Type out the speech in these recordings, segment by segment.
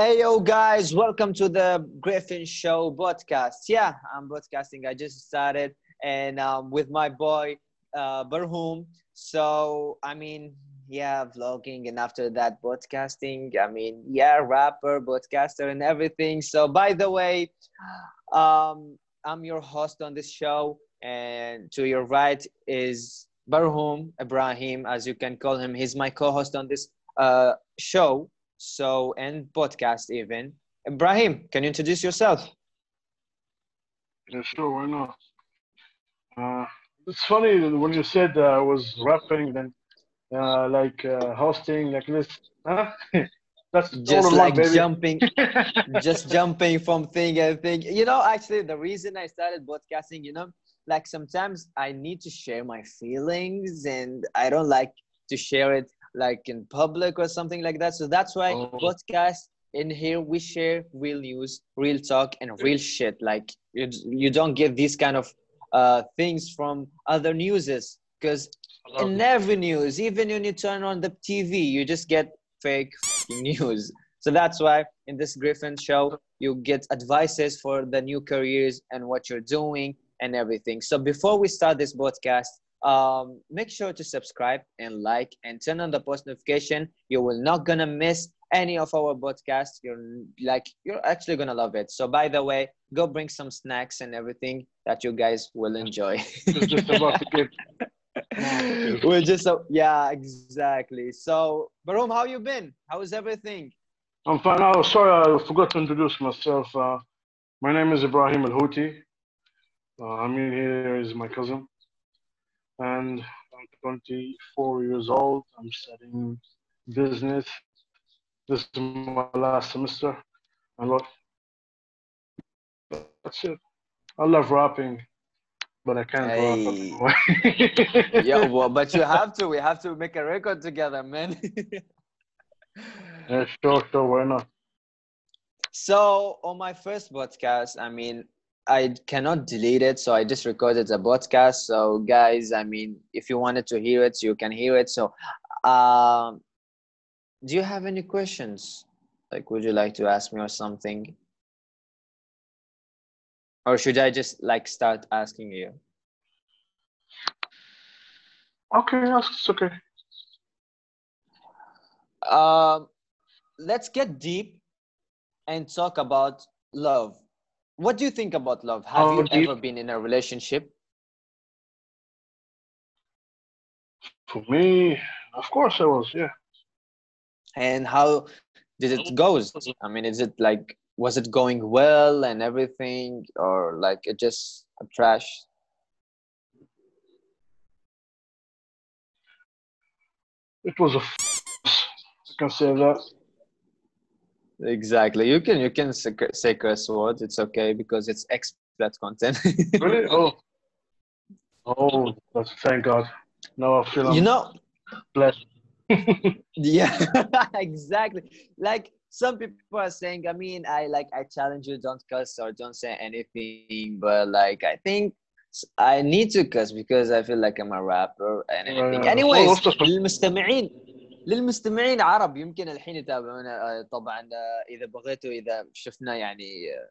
Hey yo guys, welcome to the Griffin Show podcast. Yeah, I'm broadcasting. I just started and um, with my boy uh, Barhoum. So I mean, yeah, vlogging and after that broadcasting. I mean, yeah, rapper, broadcaster, and everything. So by the way, um, I'm your host on this show, and to your right is Barhoum Ibrahim, as you can call him. He's my co-host on this uh, show so and podcast even. Ibrahim, can you introduce yourself? Yeah, sure, why not? Uh, it's funny when you said uh, I was rapping, then uh, like uh, hosting, like this. Huh? That's just like jumping, just jumping from thing and thing. You know, actually, the reason I started podcasting, you know, like sometimes I need to share my feelings, and I don't like to share it like in public or something like that. So that's why oh. podcast in here we share real news, real talk, and real shit. Like you, you don't get these kind of uh, things from other newses because in every news, even when you turn on the TV, you just get fake news. So that's why in this Griffin show, you get advices for the new careers and what you're doing and everything. So before we start this podcast, um, make sure to subscribe and like and turn on the post notification. You will not gonna miss any of our podcasts. You're like you're actually gonna love it. So by the way go bring some snacks and everything that you guys will enjoy. Just about to get we're just so yeah exactly. So Barhoum how you been? How is everything? I'm fine. Oh sorry i forgot to introduce myself. Uh, my name is ibrahim al houti uh, i mean here is my cousin and I'm 24 years old. I'm studying business. This is my last semester. I love that's it. I love rapping, but I can't hey. rap. yeah, well, but you have to. We have to make a record together, man. yeah, sure, sure. Why not? So on my first podcast, I mean, I cannot delete it, so I just recorded a podcast. So, guys, I mean, if you wanted to hear it, you can hear it. So, um, do you have any questions? Like, would you like to ask me or something? Or should I just like start asking you? Okay, it's okay. Um, let's get deep and talk about love what do you think about love? Have oh, you ever been in a relationship? For me, of course I was, yeah. And how did it go? I mean, is it like was it going well and everything, or like it just a trash? It was a. F- I can say that. Exactly. You can you can say curse words. It's okay because it's expert content. really? Oh. Oh, thank God. No, I feel you know blessed. yeah, exactly. Like some people are saying, I mean, I like I challenge you, don't cuss or don't say anything, but like I think I need to cuss because I feel like I'm a rapper and anything. Uh, Anyways, للمستمعين للمستمعين عرب يمكن الحين يتابعونا آه، طبعا آه، إذا بغيتوا إذا شفنا يعني آه،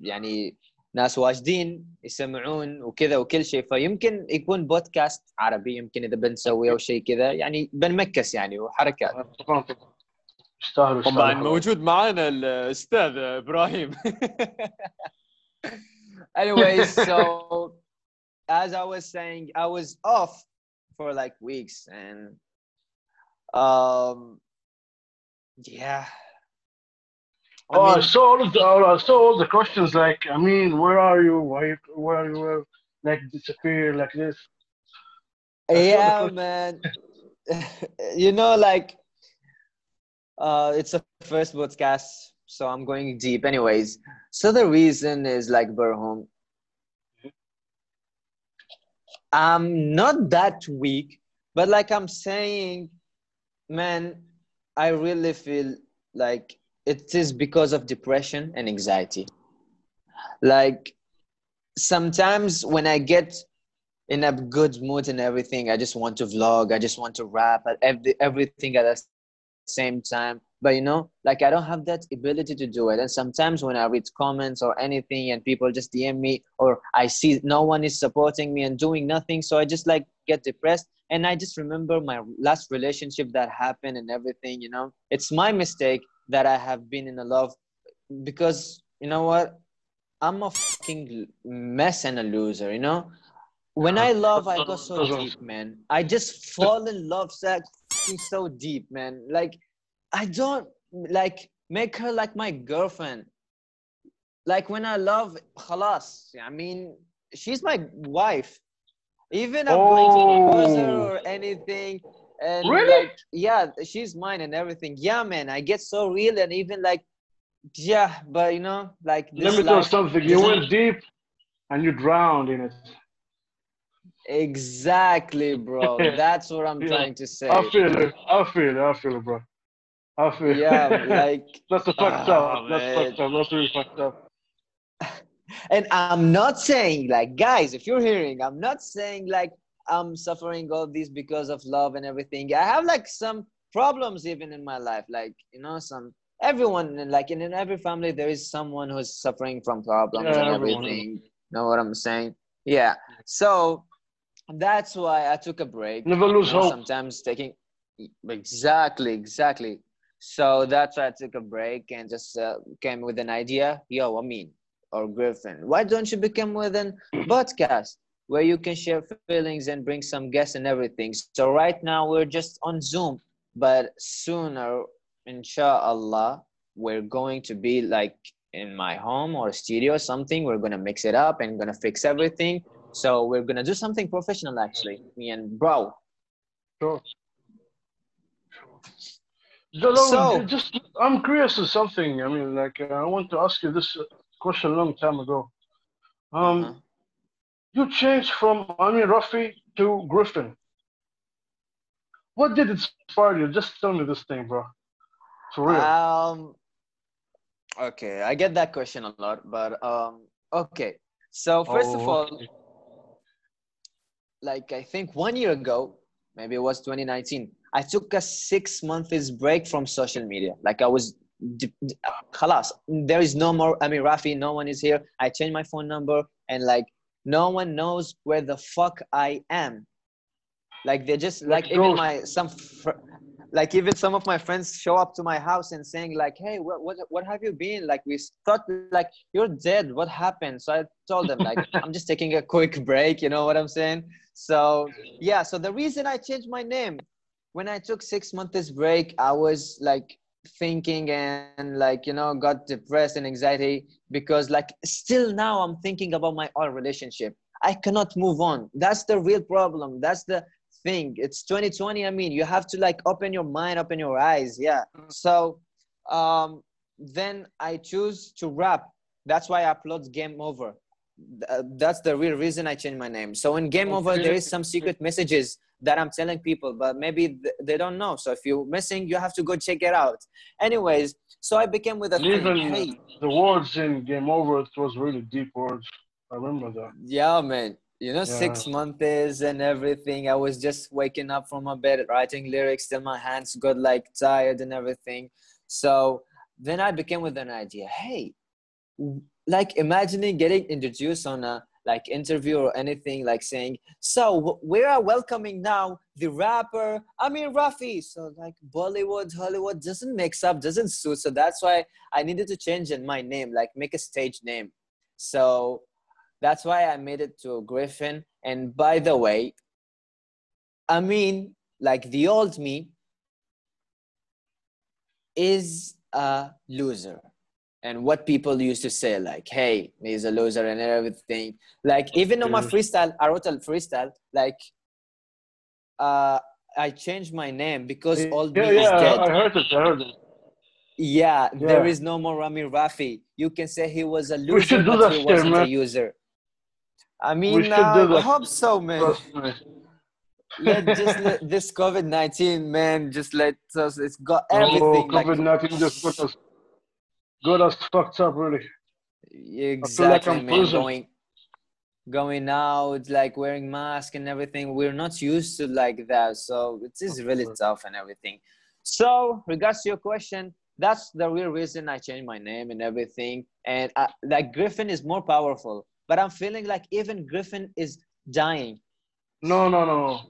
يعني ناس واجدين يسمعون وكذا وكل شيء فيمكن يكون بودكاست عربي يمكن إذا بنسويه أو شيء كذا يعني بنمكس يعني وحركات. طبعا موجود معنا الأستاذ إبراهيم. Anyways so as I was saying I was off for like weeks and Um, yeah. I oh, mean, I saw all the I saw all the questions. Like, I mean, where are you? Why? Where are you? Where, like disappear like this? yeah, man. you know, like, uh, it's a first podcast, so I'm going deep. Anyways, so the reason is like Barhoum. I'm not that weak, but like I'm saying, man, I really feel like it is because of depression and anxiety. Like sometimes when I get in a good mood and everything, I just want to vlog, I just want to rap, every, everything at the same time. but you know like i don't have that ability to do it and sometimes when i read comments or anything and people just dm me or i see no one is supporting me and doing nothing so i just like get depressed and i just remember my last relationship that happened and everything you know. It's my mistake that i have been in a love because you know what? I'm a fucking mess and a loser you know? When i love i go so deep man. I just fall in love so, so deep man. Like I don't like make her like my girlfriend. Like when I love khalas, I mean, she's my wife. Even I'm oh. or anything. And really? like, yeah, she's mine and everything. Yeah, man, I get so real and even like, yeah, but you know, like. Let me tell you something. You went deep and you drowned in it. Exactly, bro. That's what I'm yeah. trying to say. I feel it. I feel it. I feel it, bro. I feel it. yeah, like that's a fucked oh, up. That's man. fucked up. That's really fucked up. And I'm not saying like guys, if you're hearing, I'm not saying like I'm suffering all this because of love and everything. I have like some problems even in my life, like you know, some everyone like in, in every family there is someone who's suffering from problems yeah, and everything. You know what I'm saying? Yeah. So that's why I took a break. Never lose you know, hope. Sometimes taking exactly, exactly. So that's why I took a break and just uh, came with an idea. Yo, Ameen or Griffin, why don't you become with an podcast where you can share feelings and bring some guests and everything? So right now we're just on Zoom, but sooner, inshallah, we're going to be like in my home or studio or something. We're gonna mix it up and gonna fix everything. So we're gonna do something professional actually, me and bro. Sure. So, just I'm curious of something. I mean, like I want to ask you this question a long time ago. Um, uh-huh. you changed from Ameen Rafi to Griffin. What did inspire you? Just tell me this thing, bro. For real. Um. Okay, I get that question a lot, but um. Okay, so first oh, of all, okay. like I think one year ago, maybe it was 2019 I took a six months break from social media. Like I was, khalas, there is no more Ameen Rafi, no one is here. I changed my phone number and like no one knows where the fuck I am. Like they just like even my some fr- like even some of my friends show up to my house and saying like hey what, what what have you been? Like we thought like you're dead. What happened? So i told them like i'm just taking a quick break you know what i'm saying? So yeah so the reason i changed my name when I took six months break, I was like thinking and like you know got depressed and anxiety because like still now I'm thinking about my old relationship. I cannot move on. That's the real problem. That's the thing. It's 2020. I mean, you have to like open your mind, open your eyes. Yeah. So um, then I choose to rap. That's why I upload Game Over. That's the real reason I changed my name. So in Game Over, there is some secret messages that I'm telling people, but maybe they don't know. So if you're missing, you have to go check it out. Anyways, so I became with a Even thing, hey, the words in Game Over, it was really deep words. I remember that. Yeah, man. You know, yeah. six months and everything. I was just waking up from my bed, writing lyrics till my hands got like tired and everything. So then I became with an idea. Hey, like imagining getting introduced on a like interview or anything like saying so we are welcoming now the rapper Ameen Rafi. So like Bollywood Hollywood doesn't mix up doesn't suit. So that's why I needed to change in my name like make a stage name. So that's why I made it to Griffin. And by the way I mean like the old me is a loser and what people used to say like hey he's a loser and everything like even on my freestyle i wrote a freestyle like uh i changed my name because all yeah, yeah, is dead. I heard it, I heard it. Yeah, yeah, there is no more Rami Rafi. You can say he was a loser, but he wasn't man. a user. I mean, uh, I hope so, man. let just let this COVID nineteen, man, just let us. It's got oh, everything. Oh, COVID nineteen like, just put us good as fucked up, really. Exactly, like man. Going, going out, like wearing mask and everything. We're not used to like that, so it is really tough and everything. So, regards to your question, that's the real reason I changed my name and everything. And I, like Griffin is more powerful, but I'm feeling like even Griffin is dying. No, no, no.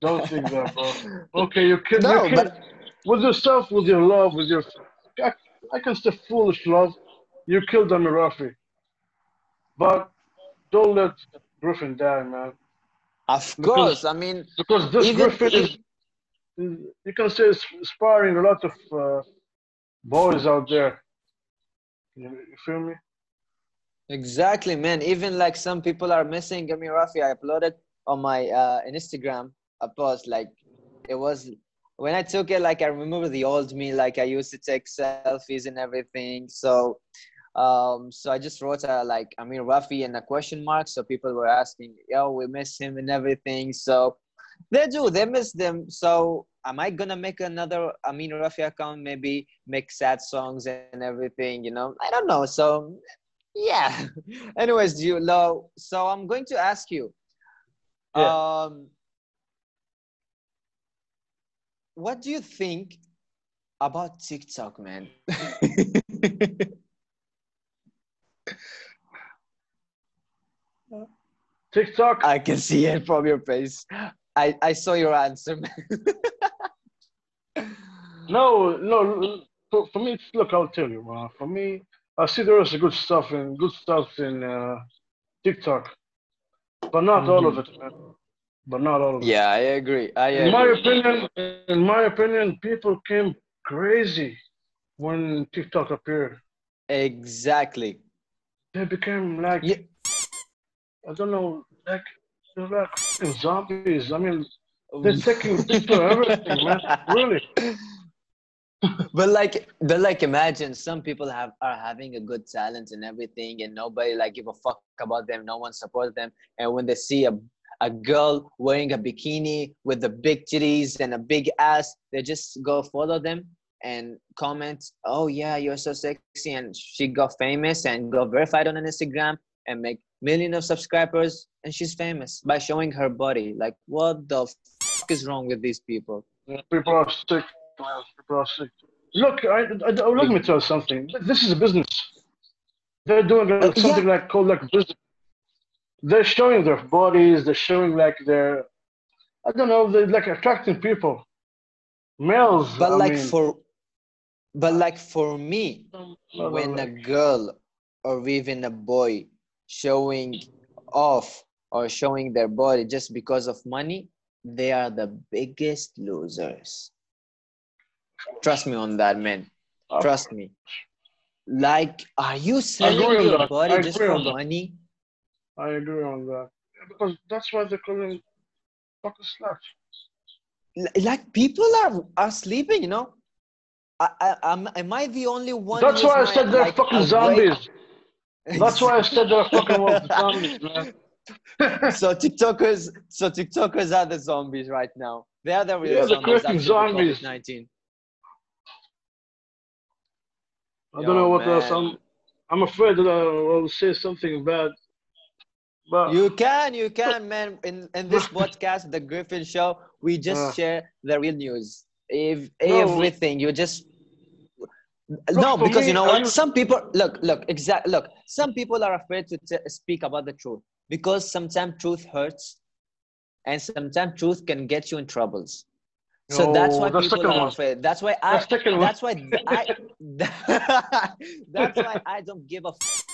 Don't think that, bro. Okay, you kid, no, you but with yourself, with your love, with your, Can say foolish love. You killed Ameen Rafi, but don't let Griffin die, man. Of course, I mean because this Griffin is, you can say, it's inspiring a lot of uh, boys out there. You, you feel me? Exactly, man. Even like some people are missing Ameen Rafi. I uploaded on my uh, Instagram a post like it was when I took it. Like I remember the old me. Like I used to take selfies and everything. So, um, so I just wrote a, like Ameen Rafi and a question mark. So people were asking, "Yo, we miss him and everything." So they do. They miss them. So am I gonna make another Ameen Rafi account? Maybe make sad songs and everything. You know, I don't know. So yeah. Anyways, do you know? So I'm going to ask you. Yeah. Um, what do you think about TikTok, man? TikTok. I can see it from your face. I, I saw your answer, man. no, no. For, for me, look, I'll tell you, man. For me, I see there is good stuff and good stuff in uh, TikTok, but not mm-hmm. all of mm-hmm. it, man. But not all of. Yeah, I agree. I in my opinion, in my opinion, people came crazy when TikTok appeared. Exactly. They became like yeah. I don't know, like they're like zombies. I mean, they're taking picture everything, man. Really. but like but like imagine some people have are having a good talent and everything and nobody like give a fuck about them no one supports them and when they see a a girl wearing a bikini with the big titties and a big ass they just go follow them and comment oh yeah you're so sexy and she got famous and got verified on an instagram and make millions of subscribers and she's famous by showing her body like what the fuck is wrong with these people people are sick People Look, I, I, let me tell you something. This is a business. They're doing uh, something yeah. like called like business. They're showing their bodies. They're showing like their, I don't know. They're like attracting people, males. But I like mean. for, but like for me, when a girl or even a boy showing off or showing their body just because of money, they are the biggest losers. Trust me on that, man. Uh, Trust me. Like, are you selling your body just for money? I agree on that. Because that's why they call him fucking sluts. Like people are are sleeping, you know. I, I, am, am I the only one? That's why I said they're like, fucking zombies. That's why I said they're fucking zombies, man. so TikTokers, so TikTokers are the zombies right now. They are the real yeah, zombies. The zombies. 19. I Yo, don't know what man. else. I'm I'm afraid that I will say something bad. But you can, you can, man. In in this podcast, the Griffin Show, we just uh, share the real news. If everything, you just no, because me, you know what? You... Some people look, look, exact. Look, some people are afraid to t- speak about the truth because sometimes truth hurts, and sometimes truth can get you in troubles. So no, that's why people are afraid. That's why I. That's why I. that's why I don't give a f-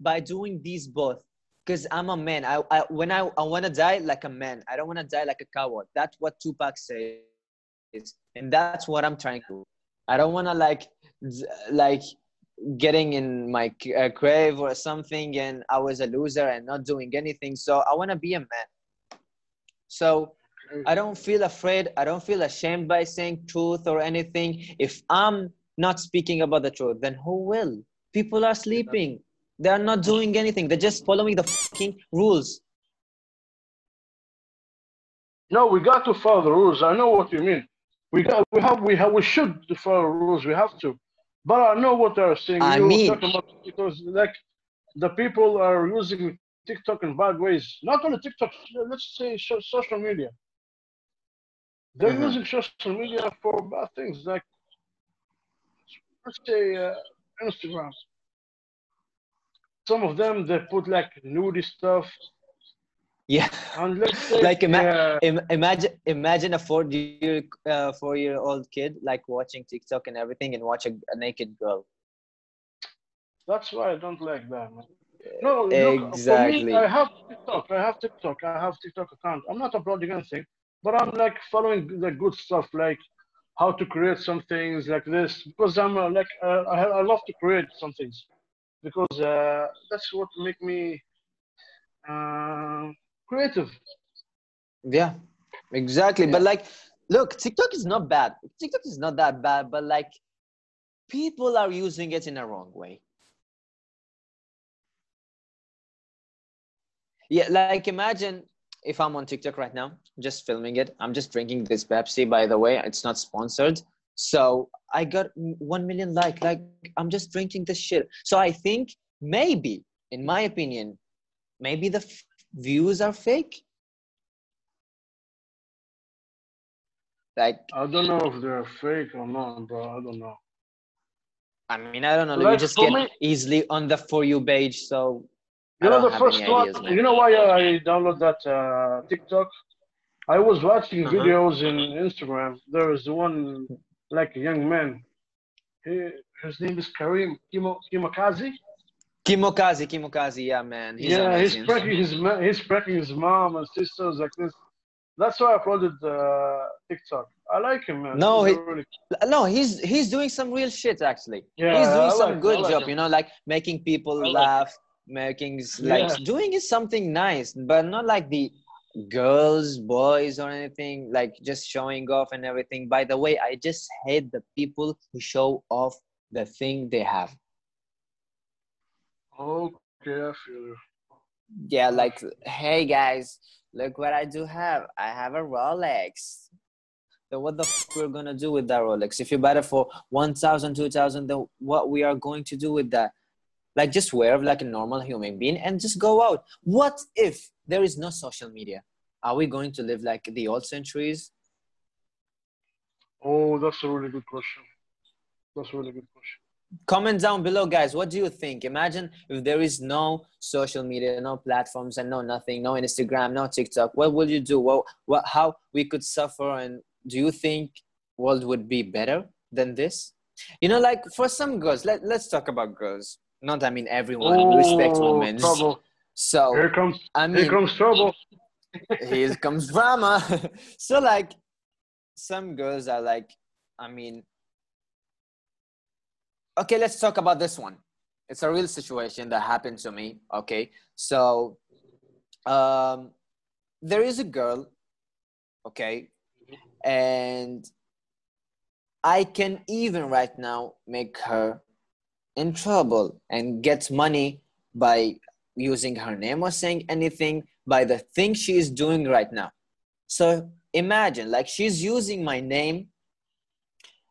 by doing these both. Because I'm a man. I, I when I, I want to die like a man. I don't want to die like a coward. That's what Tupac says, and that's what I'm trying to. I don't want to like like getting in my uh, grave or something, and I was a loser and not doing anything. So I want to be a man. So I don't feel afraid. I don't feel ashamed by saying truth or anything. If I'm not speaking about the truth, then who will? People are sleeping. They are not doing anything. They're just following the fucking rules. No, we got to follow the rules. I know what you mean. We got, we have, we have, we should follow the rules. We have to. But I know what they're saying. I you mean, about, because like the people are using TikTok in bad ways. Not only TikTok. Let's say social media. They're mm-hmm. using social media for bad things. Like let's say uh, Instagram. Some of them they put like nudie stuff. Yeah. And let's say, like ima- uh, Im- imagine imagine a four year uh, four year old kid like watching TikTok and everything and watch a, a naked girl. that's why I don't like that. Man. No, look, Exactly. for me, I have TikTok. I have TikTok. I have TikTok account. I'm not uploading anything, but I'm like following the good stuff, like how to create some things like this, because I'm uh, like uh, I, I love to create some things, because uh, that's what make me uh, creative. Yeah, exactly. But like, look, TikTok is not bad. TikTok is not that bad, but like, people are using it in a wrong way. Yeah, like imagine if I'm on TikTok right now, just filming it. I'm just drinking this Pepsi, by the way. It's not sponsored. So I got 1 million like, like I'm just drinking this shit. So I think maybe, in my opinion, maybe the f- views are fake. Like, I don't know if they're fake or not, bro. I don't know. I mean, I don't know. you Like, just get me- easily on the for you page. So You know the first one. ideas, you know why I download that uh, TikTok? I was watching Uh-huh. videos in Instagram. There was one like a young man. He, his name is Karim Kimo, Kimakazi. Kimokazi, Kimokazi, yeah, man. He's yeah, he's amazing. pranking his he's pranking his mom and sisters like this. That's why I uploaded uh, TikTok. I like him, man. No, He's he- really, No, he's he's doing some real shit actually. Yeah, he's doing I some like- good like job, him. you know, like making people I like laugh, making s- like Yeah. doing is something nice, but not like the girls, boys, or anything. Like just showing off and everything. By the way, I just hate the people who show off the thing they have. okay, I feel you. Yeah, like hey guys, look what I do have. I have a Rolex. Then what the we're gonna do with that Rolex? If you buy it for 1,000, 2,000, then what we are going to do with that? Like just wear like a normal human being and just go out. What if there is no social media? Are we going to live like the old centuries? Oh, that's a really good question. That's a really good question. Comment down below, guys. What do you think? Imagine if there is no social media, no platforms, and no nothing, no Instagram, no TikTok. What would you do? What, what, how we could suffer? And do you think world would be better than this? You know, like for some girls, let, let's talk about girls. Not, I mean, everyone. we respect Oh, women. trouble. So, Here comes I here comes trouble. here comes drama. so like some girls are like, I mean, okay, let's talk about this one. It's a real situation that happened to me. Okay, so um, there is a girl, okay, and I can even right now make her in trouble and get money by using her name or saying anything by the thing she is doing right now. So imagine like she's using my name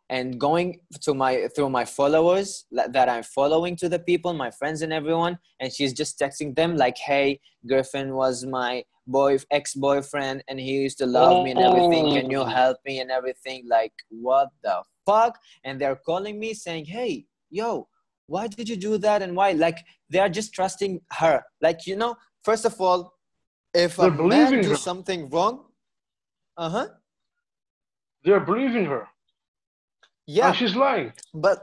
and going to my through my followers that I'm following to the people, my friends and everyone, and she's just texting them like, "Hey, Griffin was my boy ex-boyfriend and he used to love me and everything. Can you oh. help me and everything?" Like, what the fuck? And they're calling me saying, "Hey, yo, why did you do that and why?" Like they're just trusting her. Like you know, first of all, if a They're man believing do her. something wrong, uh huh, They're believing her. yeah, And she's lying. but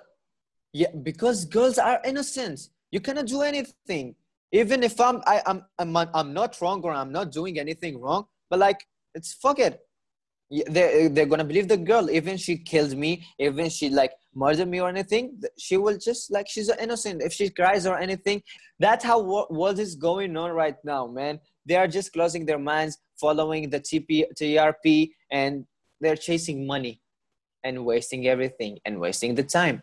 yeah, because girls are innocent. You cannot do anything. Even if I'm, I, I'm, I'm, I'm not wrong or I'm not doing anything wrong, but like, it's fuck it. They're, they're gonna believe the girl. Even she killed me, even she like murdered me or anything, she will just like she's innocent. If she cries or anything, that's how wo- what is going on right now, man. They are just closing their minds, following the TP, TRP, and they're chasing money and wasting everything and wasting the time.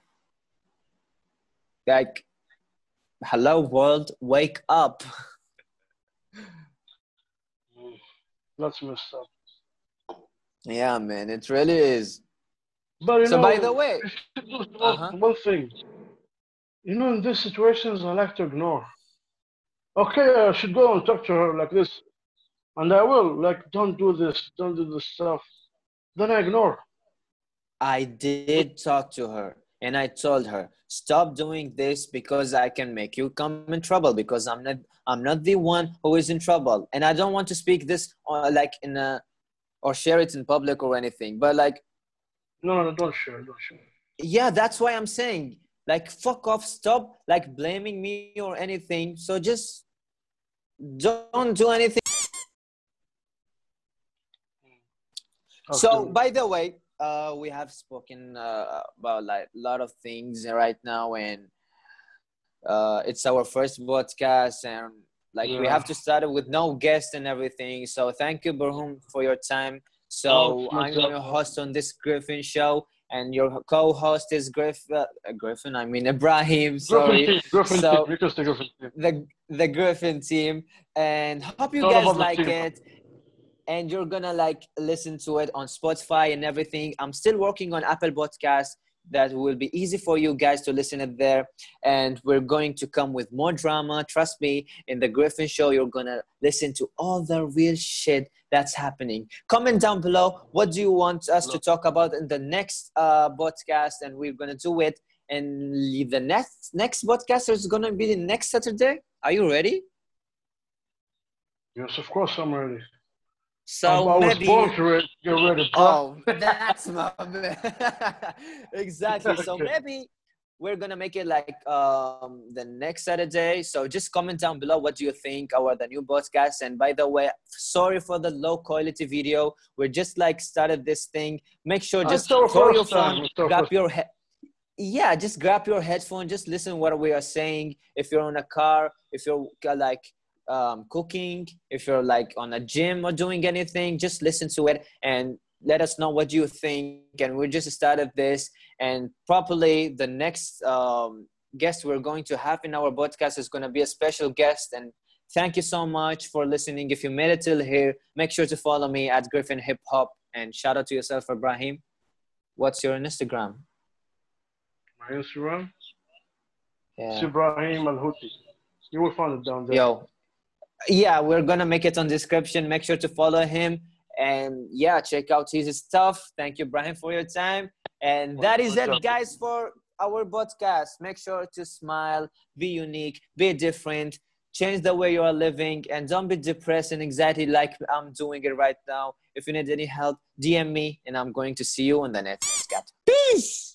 Like, hello world, wake up. That's messed up. Yeah, man, it really is. But you So know, by the way, Uh-huh. one thing. You know, in these situations, I like to ignore. Okay, I should go and talk to her like this, and I will. Like, don't do this, don't do this stuff. Then I ignore. I did talk to her. and I told her, stop doing this because I can make you come in trouble because I'm not I'm not the one who is in trouble. And I don't want to speak this uh, like in a or share it in public or anything. But like No, no, don't share, don't share. Yeah, that's why I'm saying like fuck off, stop like blaming me or anything. So just don't do anything. Okay. So by the way, uh, we have spoken uh, about like a lot of things right now, and uh, it's our first podcast, and like yeah. we have to start it with no guest and everything. So thank you, Barhoum, for your time. So oh, I'm your host on this Griffin show, and your co-host is Griff, uh, Griffin. I mean Ibrahim. Sorry. Griffin, so Griffin, the the Griffin team, and hope you guys like it and you're gonna like listen to it on Spotify and everything. I'm still working on Apple Podcast that will be easy for you guys to listen it there. And we're going to come with more drama. Trust me in the griffin show you're gonna listen to all the real shit that's happening. Comment down below what do you want us to talk about in the next uh podcast and we're gonna do it and the next next podcast is gonna be the next saturday? Are you ready? Yes of course i'm ready so I maybe. Was born get ready, oh, that's my exactly. So maybe we're gonna make it like um, the next Saturday. So just comment down below what do you think about the new podcast. And by the way, sorry for the low quality video. We're just like started this thing. Make sure just throw your phone, grab your head. Yeah, just grab your headphone. Just listen what we are saying. If you're in a car, if you're uh, like um, cooking, if you're like on a gym or doing anything, just listen to it and let us know what you think. And we just started this, and probably the next um, guest we're going to have in our podcast is going to be a special guest. And thank you so much for listening. If you made it till here, make sure to follow me at Griffin Hip Hop and shout out to yourself, Ibrahim. What's your Instagram? My Instagram? Yeah. It's Ibrahim Al Houti. You will find it down there. Yo, yeah we're gonna make it on description. Make sure to follow him. And yeah check out his stuff. Thank you brian for your time. And that is it guys for our podcast make sure to smile be unique be different change the way you are living and don't be depressed and anxiety like i'm doing it right now. If you need any help dm me and i'm going to see you on the next cat peace